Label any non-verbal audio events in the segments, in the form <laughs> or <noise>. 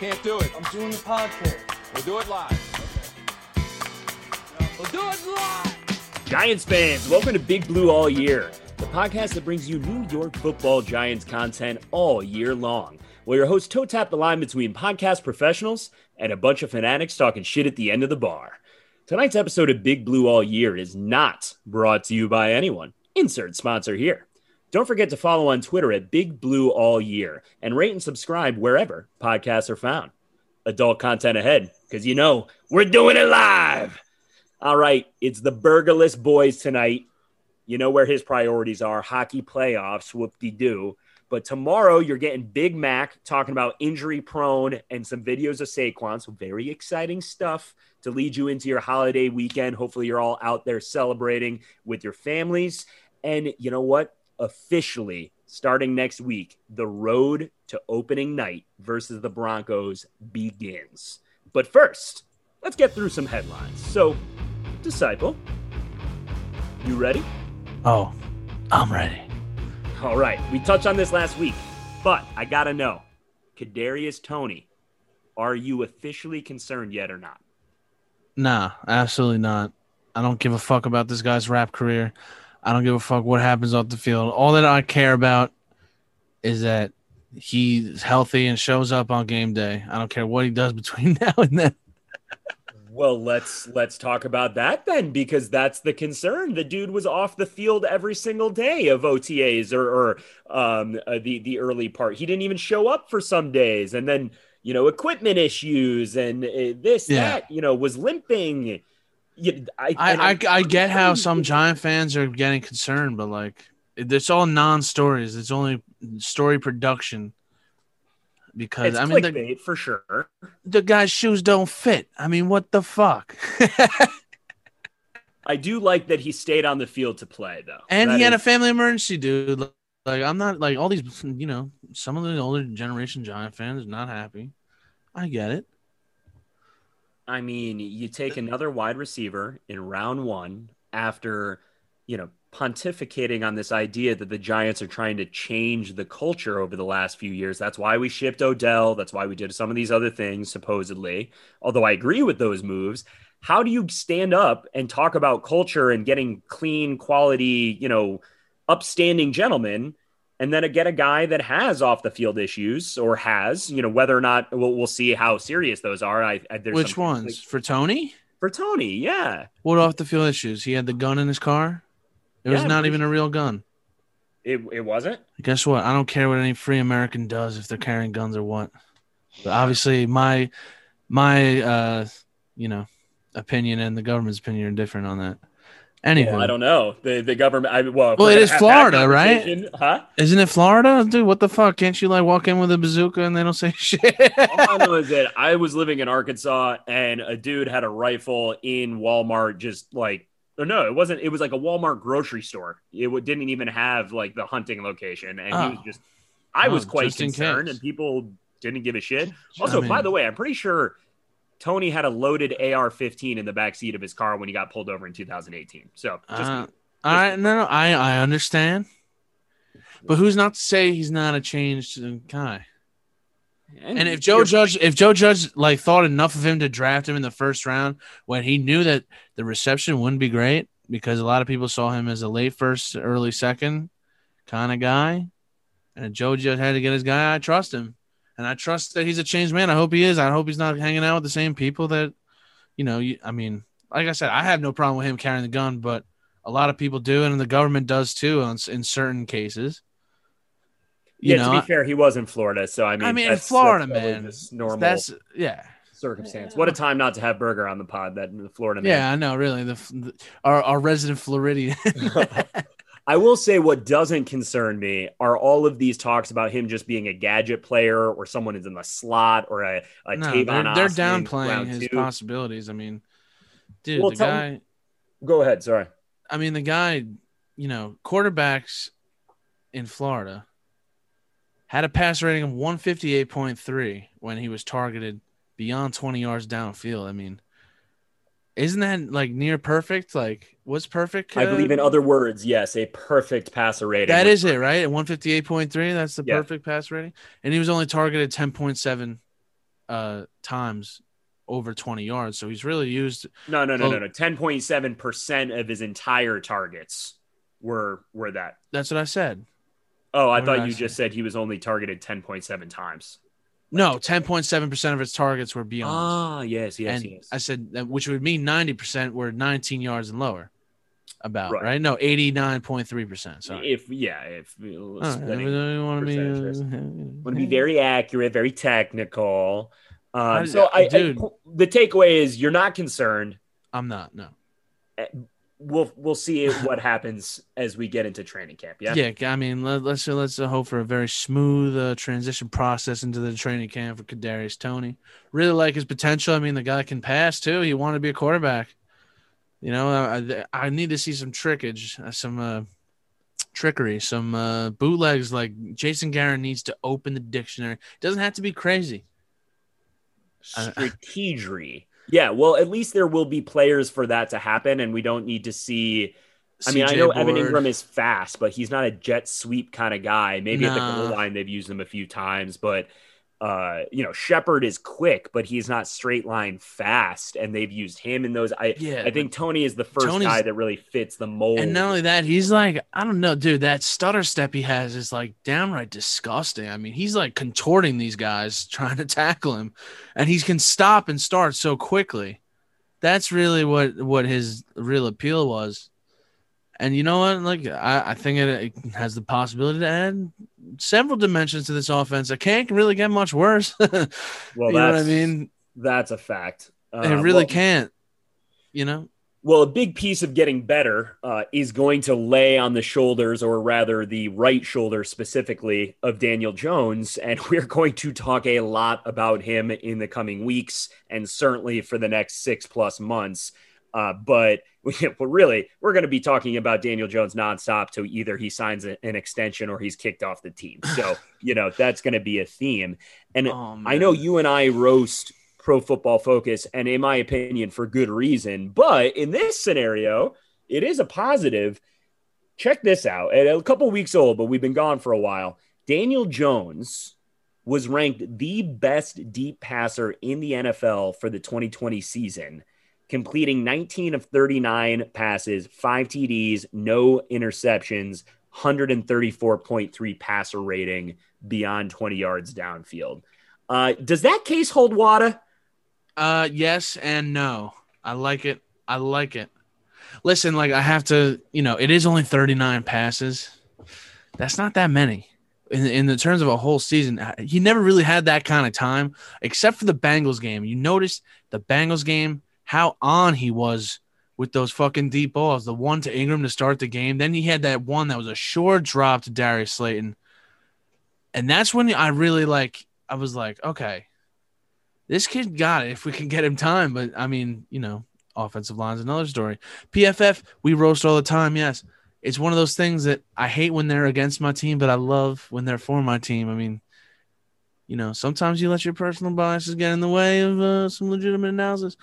can't do it. I'm doing the podcast. We'll do it live. We'll do it live. Giants fans, welcome to Big Blue All Year, the podcast that brings you New York football Giants content all year long. Where your hosts toe tap the line between podcast professionals and a bunch of fanatics talking shit at the end of the bar. Tonight's episode of Big Blue All Year is not brought to you by anyone. Insert sponsor here. Don't forget to follow on Twitter at Big Blue All Year and rate and subscribe wherever podcasts are found. Adult content ahead, because you know we're doing it live. All right, it's the Burgerless boys tonight. You know where his priorities are hockey playoffs, whoop de doo. But tomorrow you're getting Big Mac talking about injury prone and some videos of Saquon. So, very exciting stuff to lead you into your holiday weekend. Hopefully, you're all out there celebrating with your families. And you know what? Officially, starting next week, the road to opening night versus the Broncos begins. But first, let's get through some headlines. So, Disciple, you ready? Oh, I'm ready. All right, we touched on this last week, but I gotta know, Kadarius Toney, are you officially concerned yet or not? Nah, absolutely not. I don't give a fuck about this guy's rap career. I don't give a fuck what happens off the field. All that I care about is that he's healthy and shows up on game day. I don't care what he does <laughs> between now and then. Well, let's let's talk about that then, because that's the concern. The dude was off the field every single day of OTAs or, or um, uh, the the early part. He didn't even show up for some days, and then you know equipment issues and uh, this Yeah. that you know was limping. You, I, I, I I get how some Giant fans are getting concerned, but like it's all non-stories. It's only story production. Because it's I mean, the, for sure. the guy's shoes don't fit. I mean, what the fuck? <laughs> I do like that he stayed on the field to play though, and That he had a family emergency, dude. Like I'm not like all these, you know, some of the older generation Giant fans are not happy. I get it. I mean, you take another wide receiver in round one after, you know, pontificating on this idea that the Giants are trying to change the culture over the last few years. That's why we shipped Odell. That's why we did some of these other things, supposedly. Although I agree with those moves. How do you stand up and talk about culture and getting clean, quality, you know, upstanding gentlemen? And then get a guy that has off the field issues or has, you know, whether or not we'll, we'll see how serious those are. I, I there's Which some- ones for Toney? for Toney, yeah. What off the field issues? He had the gun in his car. It was not even a real gun. It, it wasn't. Guess what? I don't care what any free American does if they're carrying guns or what. But obviously, my my uh, you know, opinion and the government's opinion are different on that. Anywho, Well, I don't know. The the government. I, well, Well, it is Florida, right? Huh? Isn't it Florida, dude? What the fuck? Can't you like walk in with a bazooka and they don't say <laughs> shit? All I know is that I was living in Arkansas and a dude had a rifle in Walmart, just like. Or no, it wasn't. It was like a Walmart grocery store. It w- didn't even have like the hunting location, and he was Oh. just. I Oh, was quite concerned, and people didn't give a shit. Also, I mean- by the way, I'm pretty sure Toney had a loaded AR-15 in the back seat of his car when he got pulled over in 2018. So, just Uh, I no, no, I I understand, but who's not to say he's not a changed guy? And if Joe Judge, if Joe Judge like thought enough of him to draft him in the first round when he knew that the reception wouldn't be great because a lot of people saw him as a late first, early second kind of guy, and Joe Judge had to get his guy, I trust him, and I trust that he's a changed man. I hope he is. I hope he's not hanging out with the same people that, you know. You, I mean, like I said, I have no problem with him carrying the gun, but a lot of people do, and the government does too on, in certain cases. You yeah, know, to be fair, he was in Florida, so I mean, I mean, in Florida, that's man, normal that's yeah. circumstance. What a time not to have Burger on the pod. That the Florida man. Yeah, I know. Really, the, the our, our resident Floridian. <laughs> <laughs> I will say what doesn't concern me are all of these talks about him just being a gadget player or someone who's in the slot or a, a no, Tavon they're, they're downplaying his two. possibilities. I mean, dude, Well, the guy. me- Go ahead. Sorry. I mean, the guy. You know, quarterbacks in Florida had a pass rating of one fifty eight point three when he was targeted beyond twenty yards downfield. I mean, isn't that like near perfect? Like, what's perfect? I believe in other words, yes, a perfect passer rating. That is it, right? At 158.3, that's the Yeah. perfect pass rating. And he was only targeted 10.7 uh, times over 20 yards. So he's really used. No, no, no, no, no. Ten point seven percent of his entire targets were were that. That's what I said. Oh, I What thought did I you say? just said he was only targeted ten point seven. No, 10.7% of its targets were beyond. Ah, yes, yes, and yes. I said which would mean 90% were 19 yards and lower. About Right. right? No, 89.3%. So if yeah, if you want to be, uh, want to be very accurate, very technical. Um, I- so I, dude. I, the takeaway is you're not concerned. I'm not. No. We'll we'll see <laughs> what happens as we get into training camp. Yeah. Yeah, I mean, let, let's let's uh, hope for a very smooth uh, transition process into the training camp for Kadarius Toney. Really like his potential. I mean, the guy can pass too. He wanted to be a quarterback. You know, I, I need to see some trickage, uh, some uh, trickery, some uh, bootlegs. Like Jason Garrett needs to open the dictionary. Doesn't have to be crazy. Strategery. Yeah. Well, at least there will be players for that to happen, and we don't need to see. I mean, I know Evan Engram is fast, but he's not a jet sweep kind of guy. Maybe at the goal line they've used him a few times, but uh, you know, Shepard is quick, but he's not straight line fast, and they've used him in those. I Yeah, I think Toney is the first Toney's- guy that really fits the mold. And not only that, he's like, I don't know, dude, that stutter step he has is like downright disgusting. I mean, he's like contorting these guys <laughs> trying to tackle him, and he can stop and start so quickly. That's really what what his real appeal was. And you know what? Like, I, I think it, it has the possibility to add several dimensions to this offense. It can't really get much worse. <laughs> you well, know what I mean? That's a fact. Uh, it really well- can't. You know? Well, a big piece of getting better uh, is going to lay on the shoulders, or rather, the right shoulder specifically, of Daniel Jones. And <laughs> we're going to talk a lot about him in the coming weeks and certainly for the next six plus months. Uh, but, <laughs> we, but really, we're going to be talking about Daniel Jones nonstop to either he signs a- an extension or he's kicked off the team. So, <laughs> you know, that's going to be a theme. And Oh, I know you and I roast pro football focus, and in my opinion, for good reason. But in this scenario, it is a positive. Check this out. And A couple weeks old, but we've been gone for a while. Daniel Jones was ranked the best deep passer in the NFL for the 2020 season, completing 19 of 39 passes, five TDs, no interceptions, 134.3 passer rating beyond 20 yards downfield. Uh, does that case hold water? Uh, yes and no. I like it. I like it. Listen, like I have to, you know, it is only 39 passes. That's not that many. In, in the terms of a whole season, he never really had that kind of time, except for the Bengals game. You notice the Bengals game, how on he was with those fucking deep balls. The one to Engram to start the game. Then he had that one that was a short drop to Darius Slayton. And that's when I really like, I was like, okay, this kid got it if we can get him time. But I mean, you know, offensive line's another story. PFF, we roast all the time. Yes. It's one of those things that I hate when they're against my team, but I love when they're for my team. I mean, you know, sometimes you let your personal biases get in the way of uh, some legitimate analysis.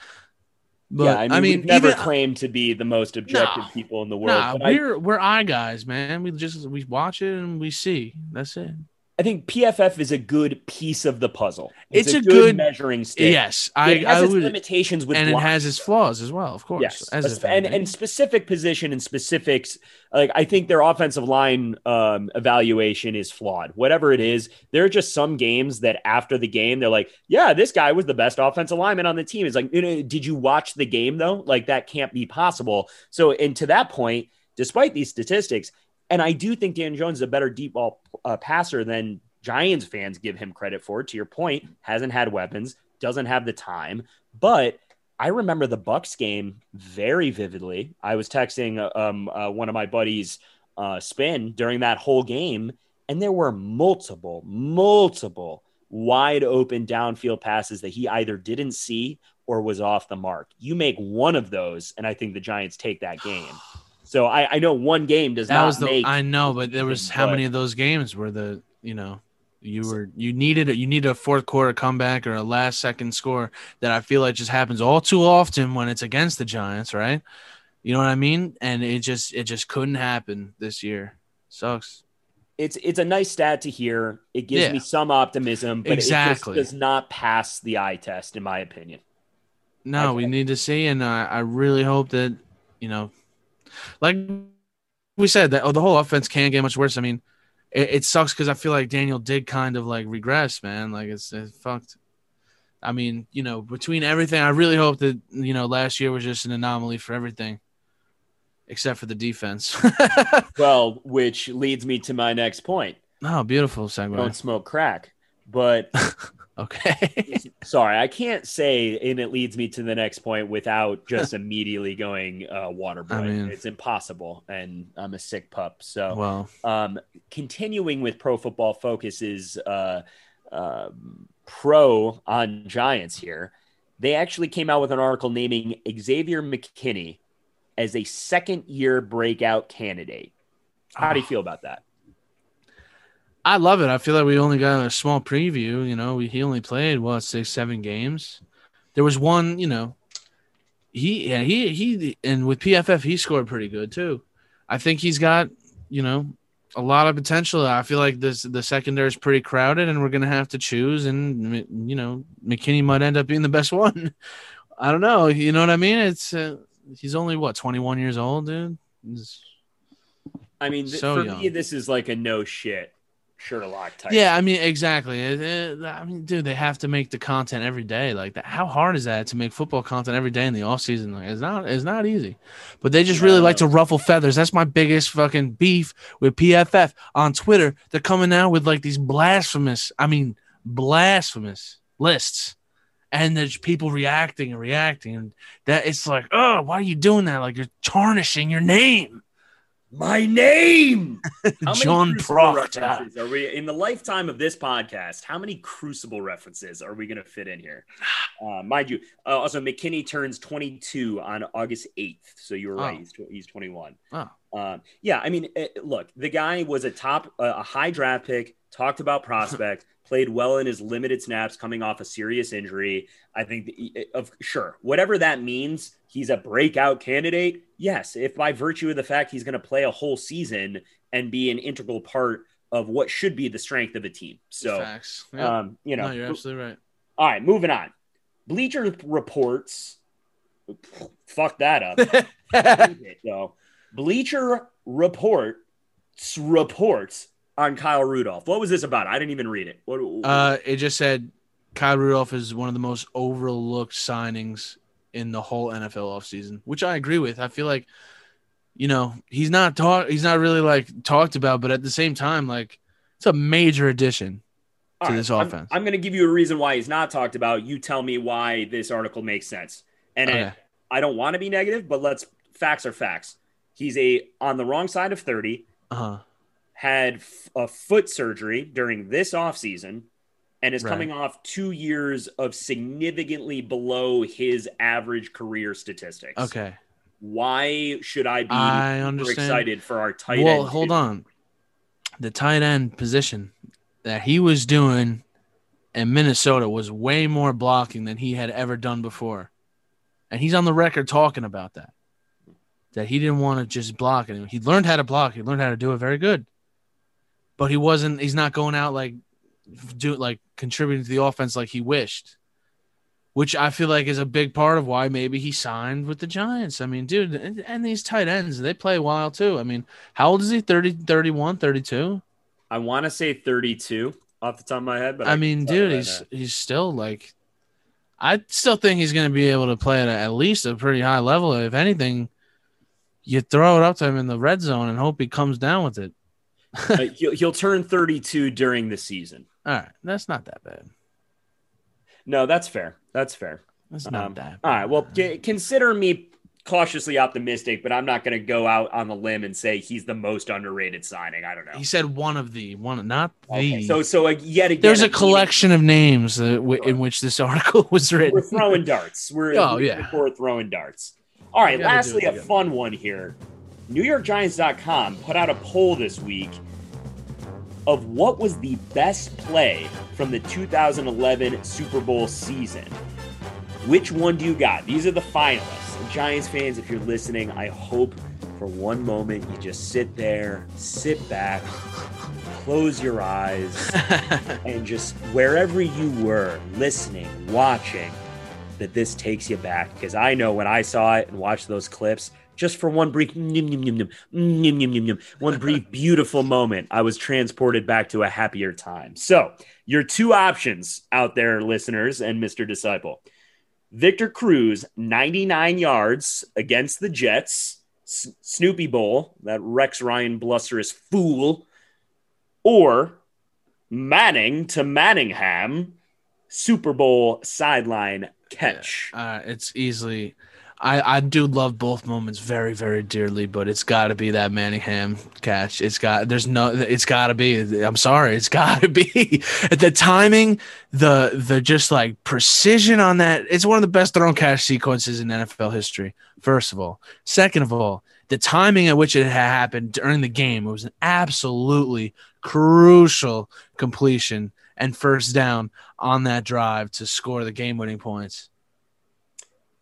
But yeah, I mean, we've never even- claimed to be the most objective No. people in the world. nah, we're we're eye guys, man. We just we watch it and we see. That's it. I think PFF is a good piece of the puzzle. It's a good, good- measuring stick. Yes, I, it has I its would, limitations with and it has its flaws as well, of course. Yes, As- and and specific position and specifics. Like I think their offensive line um, evaluation is flawed. Whatever it is, there are just some games that after the game they're like, "Yeah, this guy was the best offensive lineman on the team." It's like, you know, did you watch the game though? Like that can't be possible. So, and to that point, despite these statistics, and I do think Dan Jones is a better deep ball uh, passer than Giants fans give him credit for. To your point, hasn't had weapons, doesn't have the time, but I remember the Bucks game very vividly. I was texting um, uh, one of my buddies, uh, Spin, during that whole game, and there were multiple, multiple wide open downfield passes that he either didn't see or was off the mark. You make one of those, and I think the Giants take that game. <sighs> <sighs> <sighs> So I, I know one game does that not was the make. I know, but there was how but- many of those games were the you know you were you needed a, you needed a fourth quarter comeback or a last second score that I feel like just happens all too often when it's against the Giants, right? You know what I mean? And it just it just couldn't happen this year. Sucks. it's it's a nice stat to hear. It gives Yeah. me some optimism, but Exactly. it just does not pass the eye test, in my opinion. No, we need to see, and I, I really hope that you know, like we said, that oh, the whole offense can't get much worse. I mean, it, it sucks because I feel like Daniel did kind of like regress, man. Like it's, it's fucked. I mean, you know, between everything, I really hope that you know last year was just an anomaly for everything, except for the defense. <laughs> Well, which leads me to my next point. oh, beautiful segue. Don't smoke crack. But <laughs> Okay. <laughs> sorry, I can't say, and it leads me to the next point without <laughs> just immediately going uh, water boy. I mean- it's impossible, and I'm a sick pup. So, well, um, continuing with Pro Football Focus's uh, um pro on Giants here, they actually came out with an article naming Xavier McKinney as a second year breakout candidate. How do you feel about that? I love it. I feel like we only got a small preview. You know, we, he only played what six, seven games. There was one, you know, he yeah he he and with PFF he scored pretty good too. I think he's got you know a lot of potential. I feel like this the secondary is pretty crowded, and we're gonna have to choose. And you know, McKinney might end up being the best <laughs> one. I don't know. You know what I mean? It's uh, he's only what twenty one years old, dude. He's- I mean, th- So for young. me, this is like a no shit Sherlock type. Yeah, I mean, exactly. It- it- I mean, dude, they have to make the content every day. Like that. How hard is that to make football content every day in the off season? Like, it's not. It's not easy. But they just really No. like to ruffle feathers. That's my biggest fucking beef with PFF on Twitter. They're coming out with like these blasphemous. I mean, blasphemous lists. And there's people reacting and reacting, and that it's like, oh, why are you doing that? Like you're tarnishing your name, My name, <laughs> John Proctor. Are we in the lifetime of this podcast? How many Crucible references are we going to fit in here? <sighs> Uh, mind you, uh, also McKinney turns 22 on August 8th, so you were right. Oh. He's tw- he's 21. Oh. Um, yeah, I mean, uh, look, the guy was a top, uh, a high draft pick. Talked about <laughs> prospect, played well in his limited snaps, coming off a serious injury. I think, of sure, whatever that means, he's a breakout candidate. Yes, if by virtue of the fact he's going to play a whole season and be an integral part of what should be the strength of a team. So. Yeah. um, you know, no, you're absolutely right. all right, moving on. Bleacher reports. Fuck that up. so, <laughs> Bleacher report reports on Kyle Rudolph. What was this about? I didn't even read it. What, Uh, it just said Kyle Rudolph is one of the most overlooked signings in the whole NFL offseason, which I agree with. I feel like, you know, he's not talk, he's not really like talked about, but at the same time, like it's a major addition All to right, this I'm- offense. I'm, going to give you a reason why he's not talked about. You tell me why this article makes sense. And Okay. it, I don't want to be negative, but let's facts are facts. He's a on the wrong side of 30. Uh-huh. Had f- a foot surgery during this offseason and is Right. coming off two years of significantly below his average career statistics. Okay. Why should I be I excited for our tight well, end? Well, hold on. The tight end position that he was doing in Minnesota was way more blocking than he had ever done before. And he's on the record talking about that. That he didn't want to just block it. He learned how to block. He learned how to do it very good. But he wasn't he's not going out like do like contributing to the offense like he wished. Which I feel like is a big part of why maybe he signed with the Giants. I mean, dude, and, and these tight ends, they play wild too. I mean, how old is he? 30, 31, 32? I want to say 32 off the top of my head, but I can mean, dude, he's now. he's still like, I still think he's going to be able to play at at least a pretty high level. If anything, you throw it up to him in the red zone and hope he comes down with it. Uh, he'll, he'll turn 32 during the season. All right, that's not that bad. No, that's fair. That's fair. That's not Um, that. All right. Well, c- consider me cautiously optimistic, but I'm not going to go out on the limb and say he's the most underrated signing. I don't know. he said one of the one, not the. Okay, so, so yet again, There's a I'm collection of names uh, w- in which this article <laughs> was written. We're throwing darts. We're Oh, we're- yeah. We're throwing darts. All right. We gotta do Lastly, a fun one here. NewYorkGiants.com put out a poll this week of what was the best play from the 2011 Super Bowl season. Which one do you got? These are the finalists. And Giants fans, if you're listening, I hope for one moment you just sit there, sit back, close your eyes <laughs> and just wherever you were listening, watching, that this takes you back. Because I know when I saw it and watched those clips, just for one brief, nyum, nyum, nyum, nyum, nyum, nyum, nyum, one <laughs> brief, beautiful moment, I was transported back to a happier time. So, your two options out there, listeners and Mr. Disciple. Victor Cruz, 99 yards against the Jets, S- Snoopy Bowl, that Rex Ryan blusterous fool, or Manning to Manningham, Super Bowl sideline catch. Uh, it's easily. I, I do love both moments very very dearly, but it's got to be that Manningham catch. It's got there's no it's got to be. I'm sorry, it's <laughs> got to be the timing, the the just like precision on that. It's one of the best thrown catch sequences in NFL history. First of all, second of all, the timing at which it had happened during the game it was an absolutely crucial completion and first down on that drive to score the game winning points.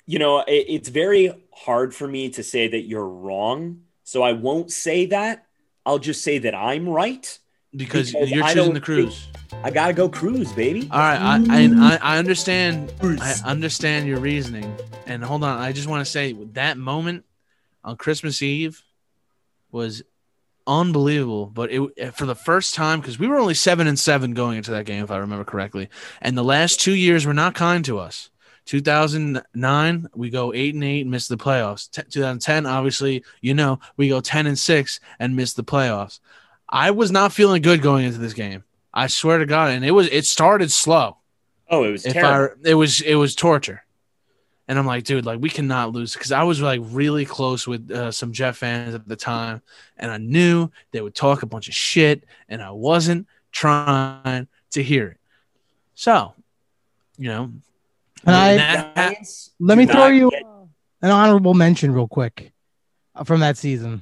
You know, it, it's very hard for me to say that you're wrong. So I won't say that. I'll just say that I'm right. Because, Because you're choosing the Cruz. I got to go Cruz, baby. All right, I, I I understand. I understand your reasoning. And hold on, I just want to say that moment on Christmas Eve was unbelievable. But it eh, for the first time because we were only seven and seven going into that game, if I remember correctly. And the last two years were not kind to us. 2009, we go eight and eight, miss the playoffs. T- 2010, obviously, you know, we go 10 and six and miss the playoffs. I was not feeling good going into this game. I swear to God, and it was it started slow. Oh, it was If terrible. I it was it was torture, and I'm like, dude, like we cannot lose because I was like really close with uh, some Jets fans at the time, and I knew they would talk a bunch of shit, and I wasn't trying to hear it. So, you know, And I- when that- Giants Let me throw you get- an honorable mention real quick uh, from that season.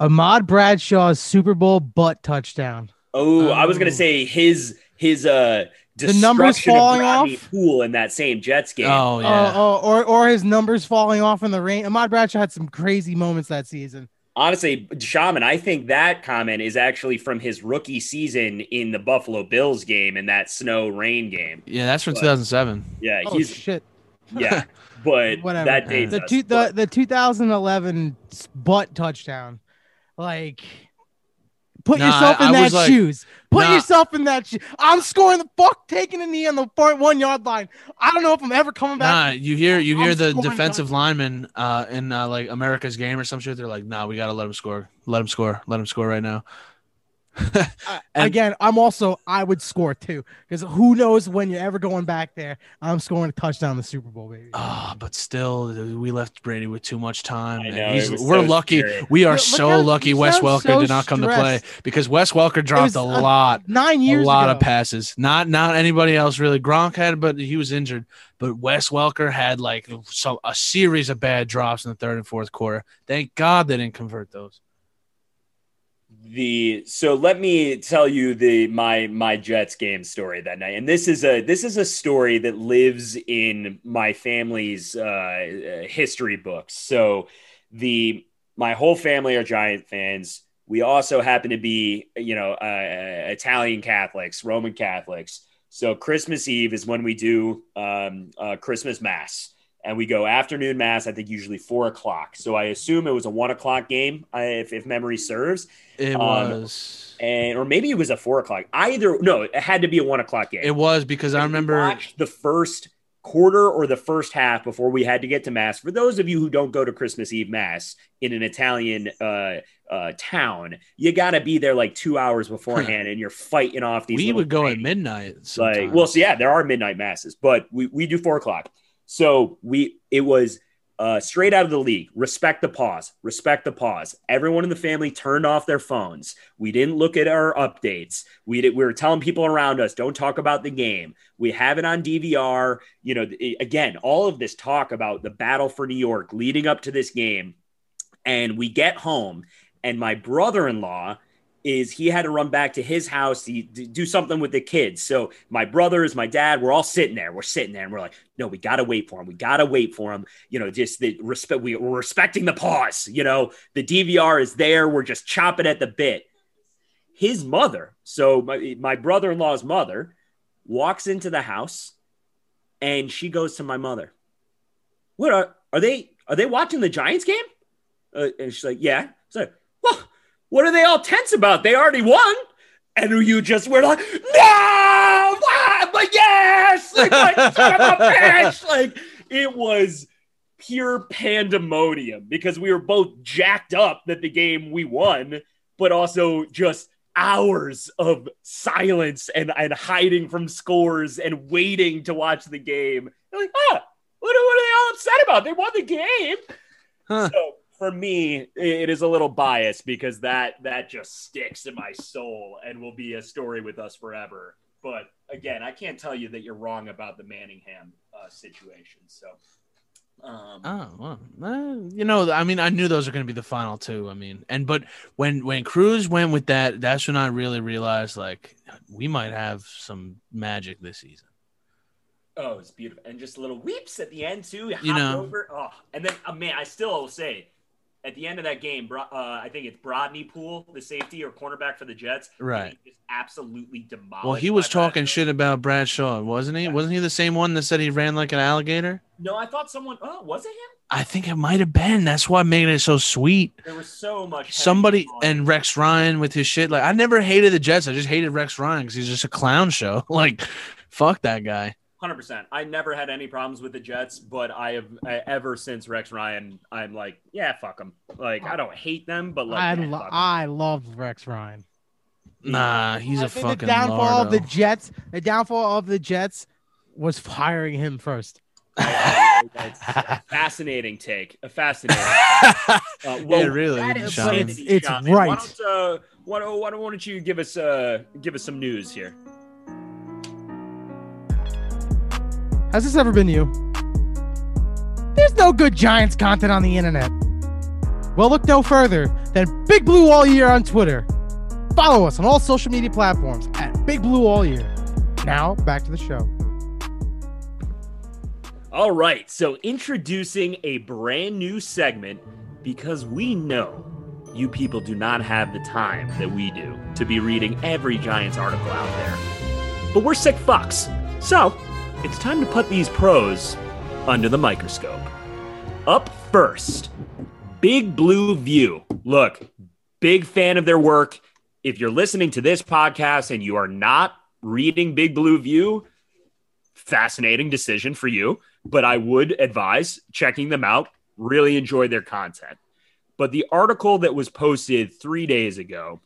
Ahmad Bradshaw's Super Bowl butt touchdown. Oh, I was gonna Oh. say his his uh The numbers destruction of falling off? Pool in that same Jets game. oh yeah, Oh, oh, or or his numbers falling off in the rain. Ahmad Bradshaw had some crazy moments that season. Honestly, Shaman, I think that comment is actually from his rookie season in the Buffalo Bills game in that snow rain game. yeah, that's from But- 2007. Yeah, Oh he's shit! <laughs> yeah, but <laughs> Whatever. that dates The us, two, the but- the 2011 butt touchdown, like. Put Nah, yourself in I that was like- shoes. Put Nah. yourself in that shoe. I'm scoring the fuck, taking a knee on the one yard line. I don't know if I'm ever coming back. Nah, you hear you I'm hear the scoring defensive lineman uh, in uh, like America's game or some shit. They're like, "Nah, we gotta let him score. Let him score. Let him score right now." I- <laughs> And- again, I'm also I would score too because who knows when you're ever going back there. I'm scoring a touchdown in the Super Bowl, baby. Ah, but still, we left Brady with too much time. Know, was we're so lucky. scary. We are Look- look so how- lucky. Wes Welker so did not come to play because Wes Welker dropped was a a- lot, Nine years, a lot ago. of passes. Not not anybody else really. Gronk had, but he was injured. But Wes Welker had like so a series of bad drops in the third and fourth quarter. Thank God they didn't convert those. The so let me tell you the my my Jets game story that night, and this is a this is a story that lives in my family's uh, uh, history books. So the my whole family are Giant fans. We also happen to be you know uh, Italian Catholics, Roman Catholics. So Christmas Eve is when we do um, uh, Christmas Mass. And we go afternoon mass, I think usually four o'clock. So I assume it was a one o'clock game, uh, if, if memory serves It Um, was. and or maybe it was a four o'clock. Either no, it had to be a one o'clock game. It was because I remember. the first quarter or the first half before we had to get to mass. For those of you who don't go to Christmas Eve mass in an Italian uh, uh, town, you got to be there like two hours beforehand, <laughs> and you're fighting off these. We would go at trains. midnight. Like, sometimes. well, so yeah, there are midnight masses, but we, we do four o'clock. So we it was uh, straight out of the league. Respect the pause. Respect the pause. Everyone in the family turned off their phones. We didn't look at our updates. We did, we were telling people around us, don't talk about the game. We have it on DVR. You know, again, all of this talk about the battle for New York leading up to this game, and we get home, and my brother-in-law is he had to run back to his house to to do something with the kids. So my brothers, my dad, we're all sitting there. We're sitting there and we're like, no, we gotta wait for him. We gotta wait for him. You know, just the respect. We, we're respecting the pause. You know, the DVR is there. We're just chopping at the bit. his mother, so my, my brother in law's mother, walks into the house and she goes to my mother, What are, are they? Are they watching the Giants game? Uh, and she's like, Yeah. So, well, what are they all tense about? They already won. And you just were like, No, but yes, like, <laughs> like son of a bitch. Like, it was pure pandemonium because we were both jacked up that the game we won, but also just hours of silence and, and hiding from scores and waiting to watch the game. You're like, ah, what, what are they all upset about? They won the game. Huh. So for me, it is a little biased because that that just sticks in my soul and will be a story with us forever. But again, I can't tell you that you're wrong about the Manningham uh, situation. So um, Oh well, uh, you know, I mean, I knew those were going to be the final two. I mean, and but when when Cruz went with that, that's when I really realized like we might have some magic this season. Oh, it's beautiful, and just little weeps at the end too. You hop know. over. Oh, and then uh, man, I still will say, at the end of that game, uh, I think it's Brodney Pool, the safety or cornerback for the Jets, Right. Just absolutely demolished. Well, he was talking Bradshaw. shit about Bradshaw, wasn't he? Yeah. Wasn't he the same one that said he ran like an alligator? No, I thought someone. Oh, was it him? I think it might have been. That's what made it so sweet. There was so much. Somebody and. Rex Ryan with his shit. Like I never hated the Jets. I just hated Rex Ryan because he's just a clown show. <laughs> Like, fuck that guy. Hundred percent. I never had any problems with the Jets, but I have I, ever since Rex Ryan, I'm like, yeah, fuck them. Like I don't hate them, but like, I, yeah, lo- I love Rex Ryan. Nah, he's I a think fucking the downfall of the. Jets. The downfall of the Jets was firing him first. It's <laughs> a fascinating take. A fascinating. <laughs> Uh, Yeah, really, that is Sean. It's right. Why don't, uh, why, don't, why, don't, why don't you give us uh, give us some news here? Has this ever been you? There's no good Giants content on the internet. Well, look no further than Big Blue All Year on Twitter. Follow us on all social media platforms at Big Blue All Year. Now, back to the show. All right, so introducing a brand new segment because we know you people do not have the time that we do to be reading every Giants article out there. But we're sick fucks. So, it's time to put these pros under the microscope. Up first, Big Blue View. Look, big fan of their work. If you're listening to this podcast and you are not reading Big Blue View, fascinating decision for you, but I would advise checking them out. Really enjoy their content. But the article that was posted three days ago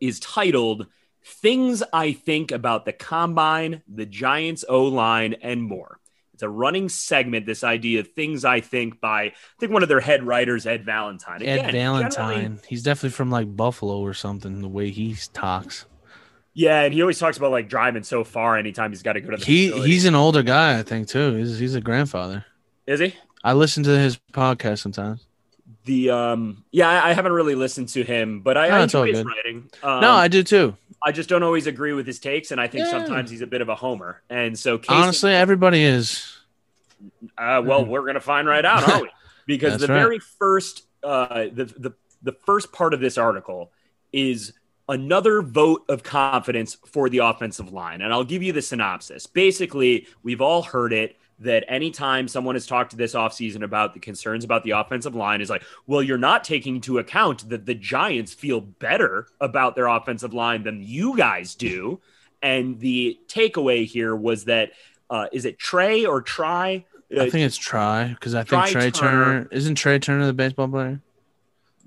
is titled Things I Think About the Combine, the Giants O line, and More. It's a running segment, this idea of things I think by, I think one of their head writers, Ed Valentine. Ed Valentine. He's definitely from like Buffalo or something. The way he talks. Yeah, and he always talks about like driving so far anytime he's got to go to the He facility. he's an older guy, I think too. He's he's a grandfather. Is he? I listen to his podcast sometimes. The um yeah, I, I haven't really listened to him, but I, No, I enjoy his good. writing. Um, no, I do too. I just don't always agree with his takes, and I think Yeah. sometimes he's a bit of a homer. And so, Casey, Honestly, everybody is. uh, well, we're gonna find right out, aren't we? <laughs> Because the right. very first, uh, the the the first part of this article is another vote of confidence for the offensive line, and I'll give you the synopsis. Basically, we've all heard it. That anytime someone has talked to this offseason about the concerns about the offensive line is like, well, you're not taking into account that the Giants feel better about their offensive line than you guys do. And the takeaway here was that uh, is it Trey or Try? Uh, I think it's Try because I Try think Trey Turner. Turner. isn't Trey Turner the baseball player.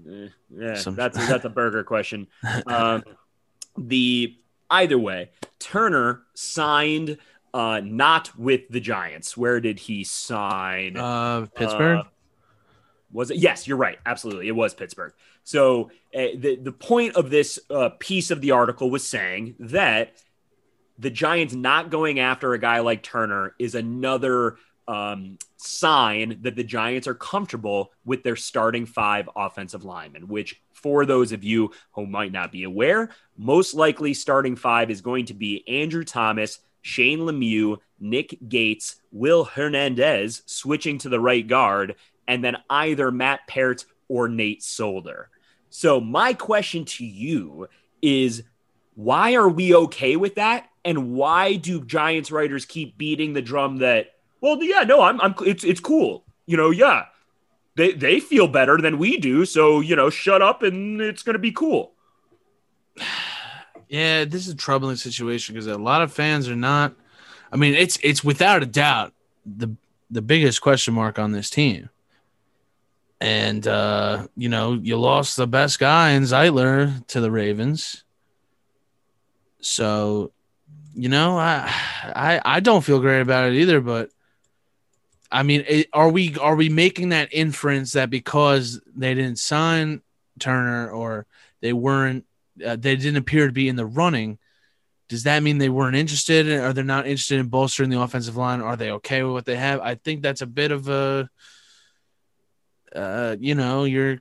Eh, yeah, Some- that's <laughs> that's a burger question. Um, the either way, Turner signed uh, not with the Giants. Where did he sign? Uh, Pittsburgh. Uh, was it? Yes, you're right. Absolutely, it was Pittsburgh. So uh, the the point of this uh, piece of the article was saying that the Giants not going after a guy like Turner is another um, sign that the Giants are comfortable with their starting five offensive linemen. Which, for those of you who might not be aware, most likely starting five is going to be Andrew Thomas. Shane Lemieux, Nick Gates, Will Hernandez switching to the right guard, and then either Matt Peart or Nate Solder. So, my question to you is why are we okay with that? And why do Giants writers keep beating the drum that, well, yeah, no, I'm, I'm, it's, it's cool. You know, yeah, they, they feel better than we do. So, you know, shut up and it's going to be cool. Yeah, this is a troubling situation because a lot of fans are not. I mean, it's it's without a doubt the the biggest question mark on this team. And uh, you know, you lost the best guy in Zeitler to the Ravens. So, you know, I I I don't feel great about it either, but I mean, it, are we are we making that inference that because they didn't sign Turner or they weren't uh, they didn't appear to be in the running. Does that mean they weren't interested? Are they not interested in bolstering the offensive line? Are they okay with what they have? I think that's a bit of a, uh, you know, you're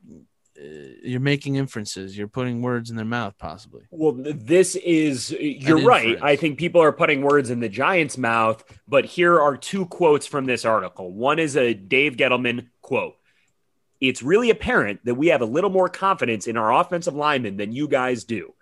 uh, you're making inferences. You're putting words in their mouth, possibly. Well, this is you're right. I think people are putting words in the Giants' mouth, but here are two quotes from this article. One is a Dave Gettleman quote. It's really apparent that we have a little more confidence in our offensive linemen than you guys do,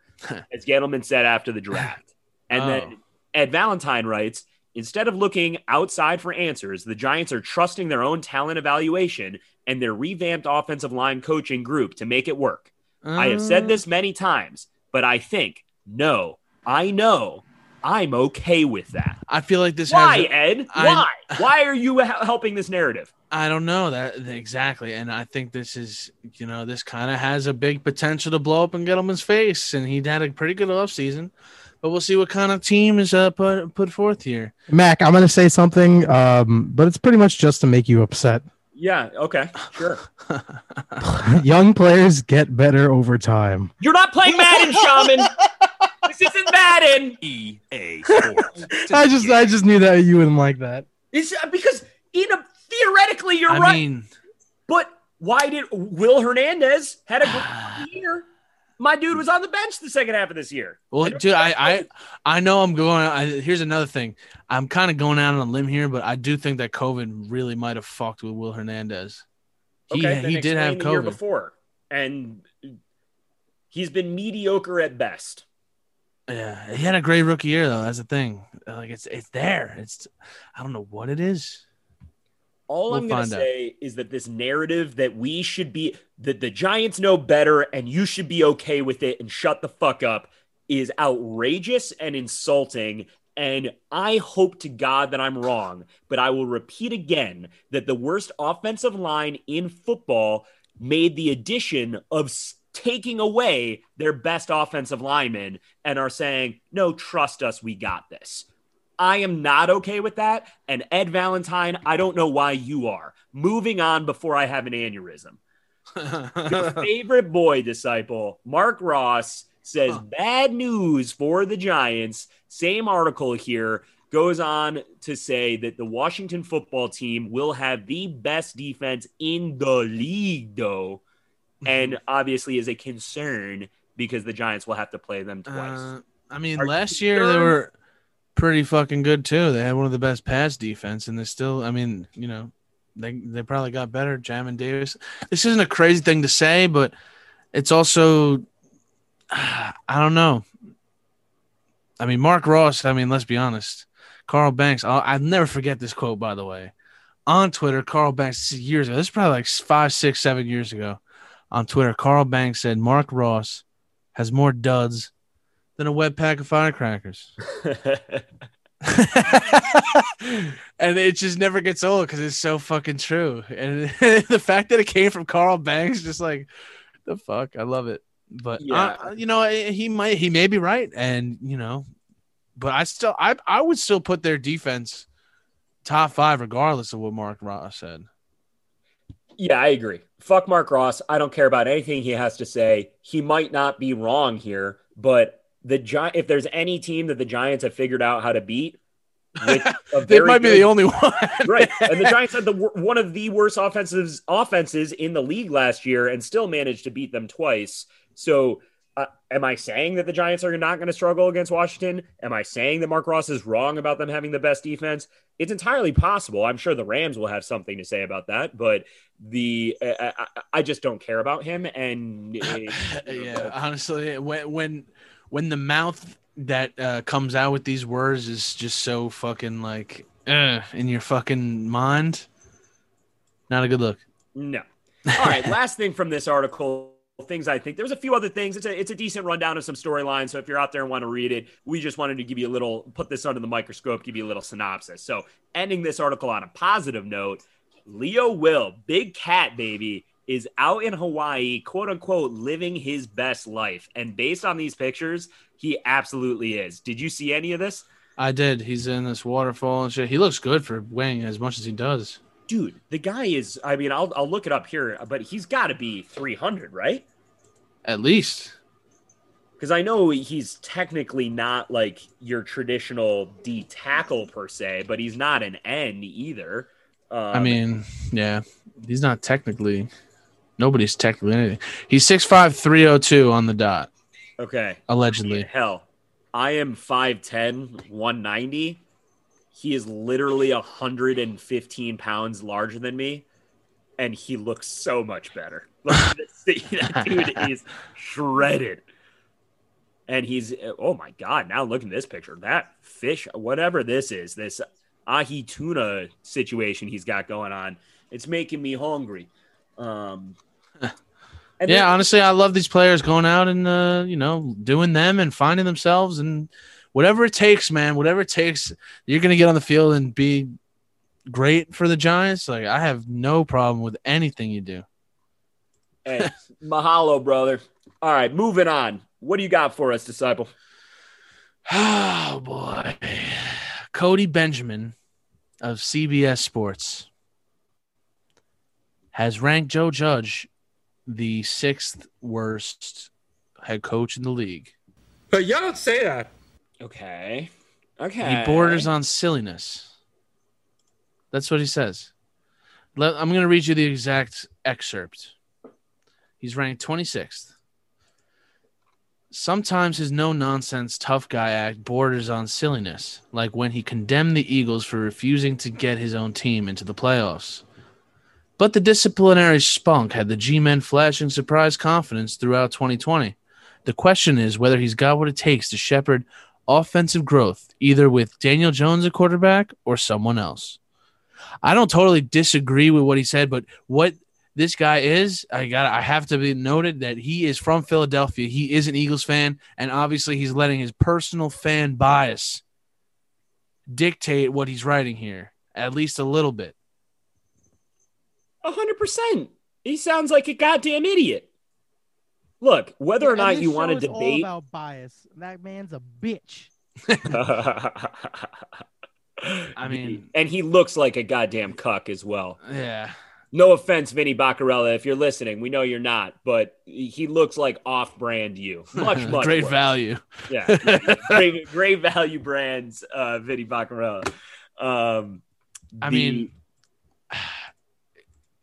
as Gettleman said after the draft. <laughs> And Oh. then Ed Valentine writes, instead of looking outside for answers, the Giants are trusting their own talent evaluation and their revamped offensive line coaching group to make it work. I have Uh, said this many times, but I think, no, I know, I'm okay with that. I feel like this Why, has. a- Ed? I- Why? Why are you helping this narrative? I don't know that exactly, and I think this is, you know, this kind of has a big potential to blow up in Gettleman's face, and he had a pretty good offseason. But we'll see what kind of team is uh, put put forth here. Mac, I'm gonna say something, um, but it's pretty much just to make you upset. Yeah, okay, sure. <laughs> Young players get better over time. You're not playing Madden, Shaman. this isn't Madden. EA Sports. <laughs> I just, I just knew that you wouldn't like that. It's uh, because in a theoretically you're I right, mean, but why did Will Hernandez had a good <sighs> year? My dude was on the bench the second half of this year. well, I dude, I, I I know I'm going. I, here's another thing. I'm kind of going out on a limb here, but I do think that COVID really might have fucked with Will Hernandez. He Okay, he did have the year COVID. before, and he's been mediocre at best. Yeah, he had a great rookie year though. That's the thing. Like it's it's there. It's I don't know what it is. All We'll I'm going to out. say is that this narrative that we should be that the Giants know better and you should be okay with it and shut the fuck up is outrageous and insulting. And I hope to God that I'm wrong, but I will repeat again that the worst offensive line in football made the addition of taking away their best offensive lineman and are saying, no, trust us, we got this. I am not okay with that. And Ed Valentine, I don't know why you are. Moving on before I have an aneurysm. <laughs> Your favorite boy disciple, Marc Ross, says Huh. bad news for the Giants. Same article here goes on to say that the Washington football team will have the best defense in the league, though. And obviously is a concern because the Giants will have to play them twice. Uh, I mean, Are last year they were pretty fucking good too. They had one of the best pass defense, and they still. I mean, you know, they they probably got better. Jamin Davis. This isn't a crazy thing to say, but it's also, <sighs> I don't know. I mean, Marc Ross. I mean, let's be honest. Carl Banks. I'll, I'll never forget this quote. By the way, on Twitter, Carl Banks years ago. This is probably like five, six, seven years ago. On Twitter, Carl Banks said Marc Ross has more duds than a wet pack of firecrackers. <laughs> <laughs> and it just never gets old because it's so fucking true. And <laughs> the fact that it came from Carl Banks, just like the fuck, I love it. But Yeah. uh, you know, he might, he may be right, and you know, but I still, I, I would still put their defense top five, regardless of what Marc Ross said. Yeah, I agree. Fuck Marc Ross. I don't care about anything he has to say. He might not be wrong here, but the Gi- if there's any team that the Giants have figured out how to beat, <laughs> They might be good- the only one, right. And the <laughs> Giants had the one of the worst offensives offenses in the league last year, and still managed to beat them twice. So, uh, am I saying that the Giants are not going to struggle against Washington? Am I saying that Marc Ross is wrong about them having the best defense? It's entirely possible. I'm sure the Rams will have something to say about that, but the uh, I, I- I just don't care about him. And <laughs> uh, yeah, honestly, when when when the mouth that uh, comes out with these words is just so fucking like uh, in your fucking mind. Not a good look. No. All right. last thing from this article. Things I think there's a few other things. It's a it's a decent rundown of some storylines. So if you're out there and want to read it, we just wanted to give you a little put this under the microscope, give you a little synopsis. So ending this article on a positive note, Leo Will, big cat baby, is out in Hawaii, quote unquote, living his best life. And based on these pictures, he absolutely is. Did you see any of this? I did. He's in this waterfall and shit. He looks good for weighing as much as he does. Dude, the guy is, I mean, I'll, I'll look it up here, but he's got to be 300, right? At least. Because I know he's technically not like your traditional D tackle per se, but he's not an N either. Um, I mean, yeah, he's not technically. Nobody's technically anything. He's 6'5", 302 on the dot, okay. allegedly. Hell, I am 5'10, 190. He is literally 115 pounds larger than me, and he looks so much better. <laughs> Like, <laughs> that dude is shredded. And he's, oh my God, now look at this picture. That fish, whatever this is, this ahi tuna situation he's got going on, it's making me hungry. Um, and yeah, then- honestly, I love these players going out and uh, you know doing them and finding themselves and whatever it takes, man. Whatever it takes, you're gonna get on the field and be great for the Giants. Like I have no problem with anything you do. Hey, <laughs> mahalo, brother. All right, moving on. What do you got for us, disciple? <sighs> Oh boy, Cody Benjamin of CBS Sports has ranked Joe Judge the sixth worst head coach in the league. But y'all don't say that. Okay. Okay. He borders on silliness. That's what he says. Let, I'm going to read you the exact excerpt. He's ranked 26th. Sometimes his no nonsense tough guy act borders on silliness, like when he condemned the Eagles for refusing to get his own team into the playoffs. But the disciplinary spunk had the G men flashing surprise confidence throughout 2020. The question is whether he's got what it takes to shepherd offensive growth, either with Daniel Jones at quarterback or someone else. I don't totally disagree with what he said, but what this guy is, I got I have to be noted that he is from Philadelphia. He is an Eagles fan, and obviously he's letting his personal fan bias dictate what he's writing here, at least a little bit. A hundred percent. He sounds like a goddamn idiot. Look, whether or not you want to show is all debate, about bias. That man's a bitch. <laughs> I mean- and he looks like a goddamn cuck as well. Yeah. No offense, Vinny Baccarella, if you're listening, we know you're not, but he looks like off-brand you. <laughs> Much, much Great worse. value. Yeah, <laughs> great, great value brands, uh, Vinny Baccarella. Um, I the- mean,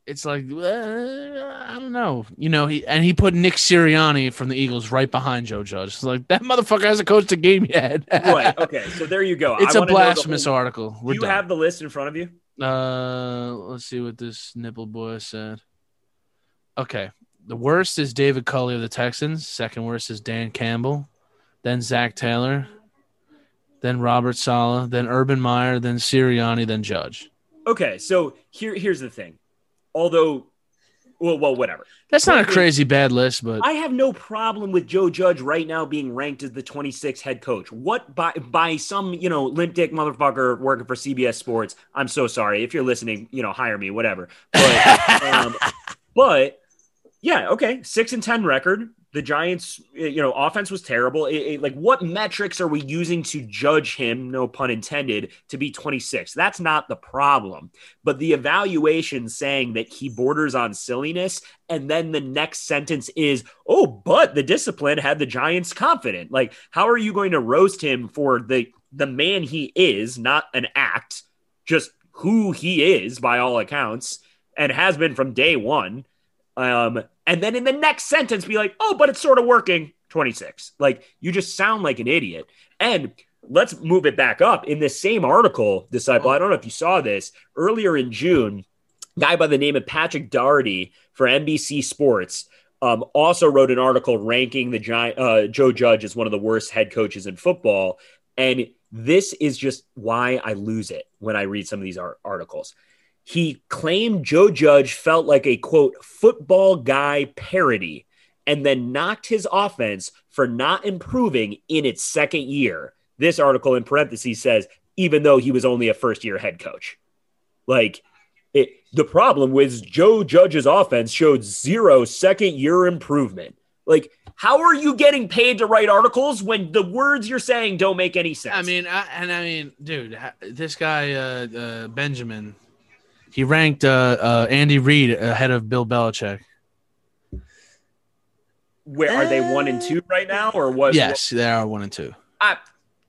it's like uh, I don't know, you know. He and he put Nick Sirianni from the Eagles right behind Joe Judge. It's like that motherfucker hasn't coached a game yet. right? <laughs> Okay, so there you go. It's I a wanna know the blasphemous whole- article. We're Do you done. have the list in front of you? Uh, let's see what this nipple boy said. Okay, the worst is David Culley of the Texans. Second worst is Dan Campbell, then Zac Taylor, then Robert Saleh, then Urban Meyer, then Sirianni, then Judge. Okay, so here, here's the thing. Although, well, well, whatever. That's not a crazy bad list, but I have no problem with Joe Judge right now being ranked as the 26th head coach. What by by some you know limp dick motherfucker working for CBS Sports? I'm so sorry if you're listening. You know, hire me, whatever. But, <laughs> um, but yeah, okay, six and ten record. The Giants, eh, you know, offense was terrible. It- it- like, what metrics are we using to judge him? No pun intended. To be 26, that's not the problem. But the evaluation saying that he borders on silliness, and then the next sentence is, "Oh, but the discipline had the Giants confident." Like, how are you going to roast him for the the man he is, not an act, just who he is by all accounts, and has been from day one? Um, and then in the next sentence, be like, "Oh, but it's sort of working." 26. Like, you just sound like an idiot. And let's move it back up in this same article, Disciple. I don't know if you saw this earlier in June. Guy by the name of Patrick Daugherty for NBC Sports um, also wrote an article ranking the giant uh, Joe Judge as one of the worst head coaches in football. And this is just why I lose it when I read some of these art- articles. He claimed Joe Judge felt like a quote football guy parody and then knocked his offense for not improving in its second year. This article in parentheses says, even though he was only a first year head coach. Like, it, the problem with Joe Judge's offense showed zero second year improvement. Like, how are you getting paid to write articles when the words you're saying don't make any sense? I mean, I, and I mean, dude, this guy uh, uh, Benjamin, he ranked uh, uh, Andy Reid ahead of Bill Belichick. where are they one and two right now, or what? Yes, they are one and two. I,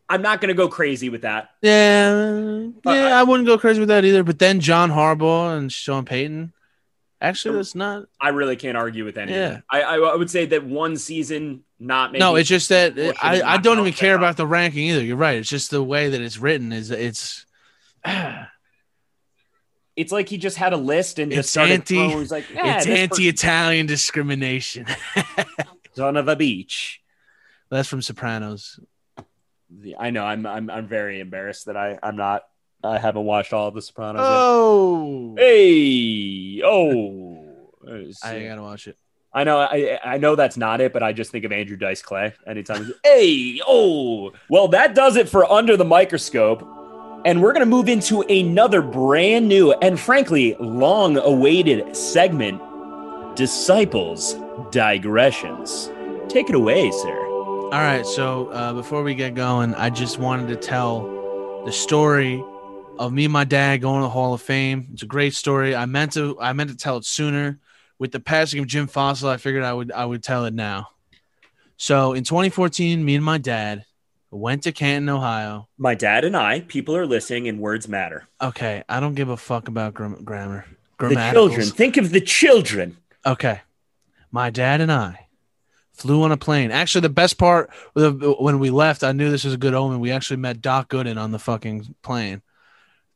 I'm not going to go crazy with that. Yeah, Uh, yeah, I wouldn't go crazy with that either. But then John Harbaugh and Sean Payton. Actually, that's not. I really can't argue with any. Yeah. I, I I would say that one season, not maybe. No, it's just that I, I don't even care about the ranking either. You're right. It's just the way that it's written. Is it's <sighs> <sighs> it's like he just had a list and just It's started anti- throwing. He's like, yeah, it's anti-Italian discrimination. <laughs> person- son of a beach. That's from Sopranos. The- I know. I'm I'm I'm very embarrassed that I I'm not. I haven't watched all of The Sopranos. Oh, yet. Hey, oh. I gotta watch it. I know, I I know that's not it, but I just think of Andrew Dice Clay anytime. hey, oh, well, that does it for under the microscope, and we're gonna move into another brand new and frankly long-awaited segment: Disciples Digressions. Take it away, sir. All right. So uh, before we get going, I just wanted to tell the story of me and my dad going to the Hall of Fame. It's a great story. I meant to I meant to tell it sooner. With the passing of Jim Fassel, I figured I would I would tell it now. So in 2014, me and my dad went to Canton, Ohio. My dad and I, people are listening, and words matter. Okay, I don't give a fuck about gram- grammar. The children. Think of the children. Okay. My dad and I flew on a plane. Actually, the best part when we left, I knew this was a good omen. We actually met Doc Gooden on the fucking plane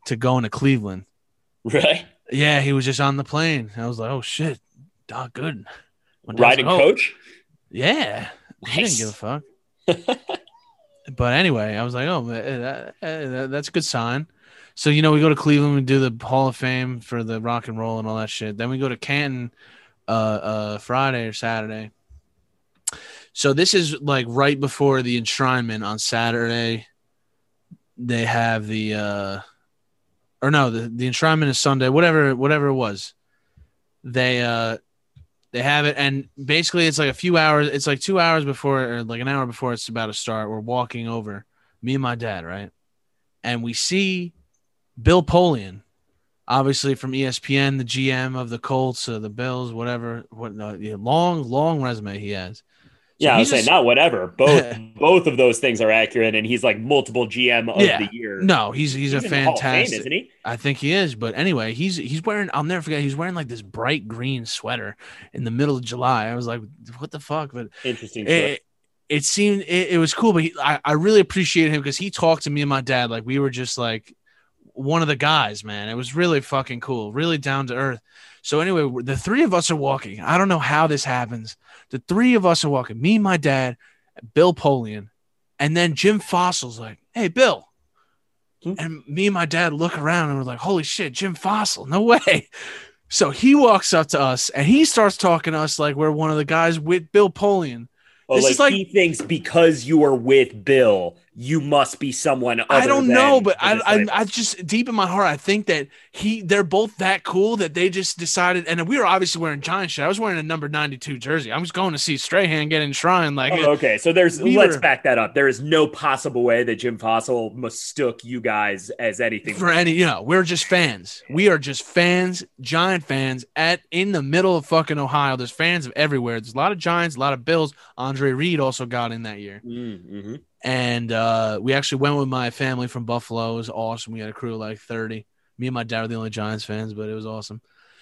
to go into Cleveland. Right? Yeah, he was just on the plane. I was like, oh shit, Doc Gooden. Riding like, "Oh, coach. Yeah. He didn't give a fuck. <laughs> but anyway, I was like, oh, that, that- that's a good sign. So, you know, we go to Cleveland, we do the Hall of Fame for the rock and roll and all that shit. Then we go to Canton uh, uh, Friday or Saturday. So this is like right before the enshrinement on Saturday. They have the, uh, or no, the, the enshrinement is Sunday, whatever, whatever it was. They, uh, they have it, and basically it's like a few hours. It's like two hours before, or like an hour before it's about to start. We're walking over, me and my dad, right, and we see Bill Polian, obviously from ESPN, the GM of the Colts, uh, the Bills, whatever. What uh, yeah, long, long resume he has. So Yeah, I was he's saying not whatever. Both <laughs> both of those things are accurate, and he's like multiple GM of Yeah. the year. No, he's he's, a the Hall of Fame, fantastic. isn't he? I think he is, but anyway, he's he's wearing. I'll never forget. He's wearing like this bright green sweater in the middle of July. I was like, what the fuck? But Interesting. it, it seemed it, it was cool, but he, I, I really appreciated him because he talked to me and my dad like we were just like one of the guys, man. It was really fucking cool, really down to earth. So anyway, the three of us are walking. I don't know how this happens. The three of us are walking. Me, my dad, Bill Polian, and then Jim Fassel's like, "Hey, Bill." Hmm. And me and my dad look around and we're like, "Holy shit, Jim Fassel! No <laughs> way!" So he walks up to us and he starts talking to us like we're one of the guys with Bill Polian. Oh, this like, is like- he thinks because you are with Bill, you must be someone. I don't know, but I, I. I just deep in my heart, I think that he, they're both that cool that they just decided. And we were obviously wearing giant shit. I was wearing a number ninety-two jersey. I was going to see Strahan get enshrined. Like, Oh, okay, so there's we let's were- back that up. There is no possible way that Jim Fassel mistook you guys as anything. for any, you know, we're just fans. We are just fans, giant fans. At in the middle of fucking Ohio, there's fans of everywhere. There's a lot of Giants, a lot of Bills. Andre Reed also got in that year. Mm-hmm. And uh, we actually went with my family from Buffalo. It was awesome. We had a crew of like thirty. Me and my dad were the only Giants fans, but it was awesome.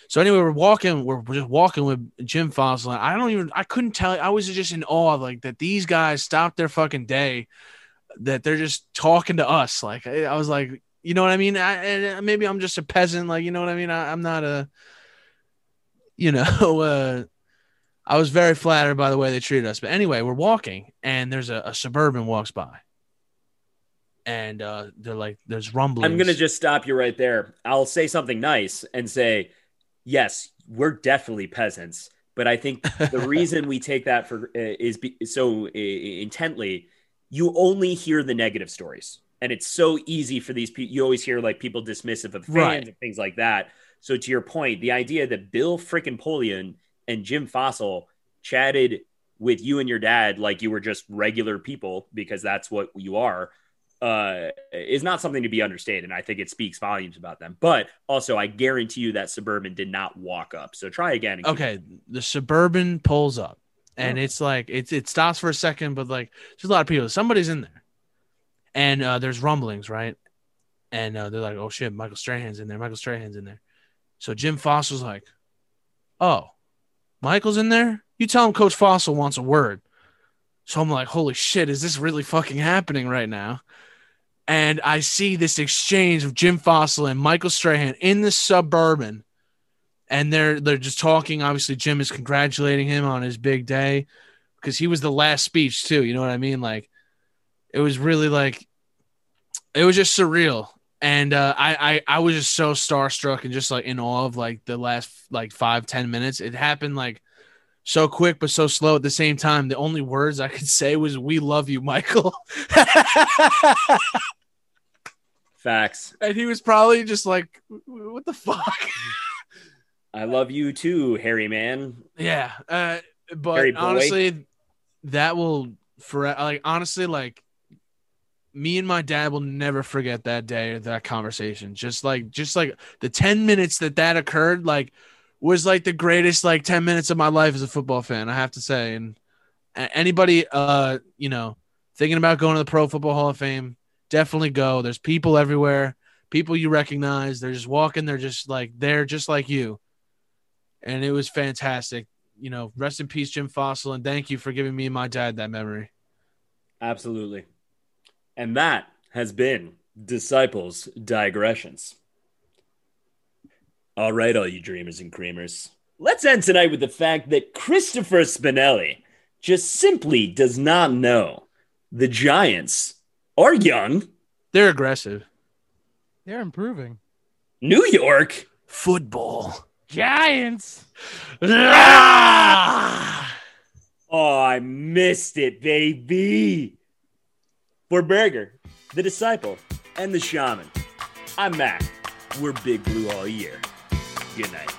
So anyway, we're walking. We're, just walking with Jim Fassel. I don't even. I couldn't tell. I was just in awe, like that. These guys stopped their fucking day. That they're just talking to us. Like I was like, you know what I mean? I, and maybe I'm just a peasant. Like you know what I mean? I, I'm not a. You know, <laughs> uh, I was very flattered by the way they treated us. But anyway, we're walking, and there's a, a suburban walks by, and uh, they're like, "There's rumbling. I'm gonna just stop you right there. I'll say something nice and say, yes, we're definitely peasants. But I think the <laughs> reason we take that for uh, is be, so uh, intently, you only hear the negative stories, and it's so easy for these people. You always hear like people dismissive of fans Right. and things like that. So to your point, the idea that Bill frickin' Polian and Jim Fassel chatted with you and your dad like you were just regular people because that's what you are uh, is not something to be understated. And I think it speaks volumes about them. But also, I guarantee you that Suburban did not walk up. So try again. okay, the suburban pulls up, and Oh. it's like it it stops for a second, but like there's a lot of people. Somebody's in there, and uh, there's rumblings, right? And uh, they're like, "Oh shit, Michael Strahan's in there. Michael Strahan's in there." So Jim Fassel's like, "Oh, Michael's in there. You tell him Coach Fassel wants a word." So I'm like, "Holy shit, is this really fucking happening right now?" And I see this exchange of Jim Fassel and Michael Strahan in the suburban and they're they're just talking. Obviously, Jim is congratulating him on his big day because he was the last speech too. You know what I mean? Like it was really like it was just surreal, and uh, I, I I was just so starstruck and just like in awe of like the last like five ten minutes. It happened like so quick but so slow at the same time. The only words I could say was "We love you, Michael," <laughs> Facts. and he was probably just like, "What the fuck." I love you too, Harry man. Yeah, uh, but honestly, that will for like honestly like me and my dad will never forget that day that conversation. Just like just like the ten minutes that that occurred, like was like the greatest like ten minutes of my life as a football fan. I have to say, and anybody uh you know thinking about going to the Pro Football Hall of Fame, definitely go. There's people everywhere, people you recognize. They're just walking. They're just like they're just like you and it was fantastic. You know, rest in peace, Jim Fassel, and thank you for giving me and my dad that memory. Absolutely. And that has been Disciples Digressions. All right, all you dreamers and creamers. Let's end tonight with the fact that Christopher Spinelli just simply does not know the Giants are young. They're aggressive. They're improving. New York Football. Giants. Ah! Oh, I missed it, baby. For Berger, the disciple, and the shaman, I'm Matt. We're Big Blue all year. Good night.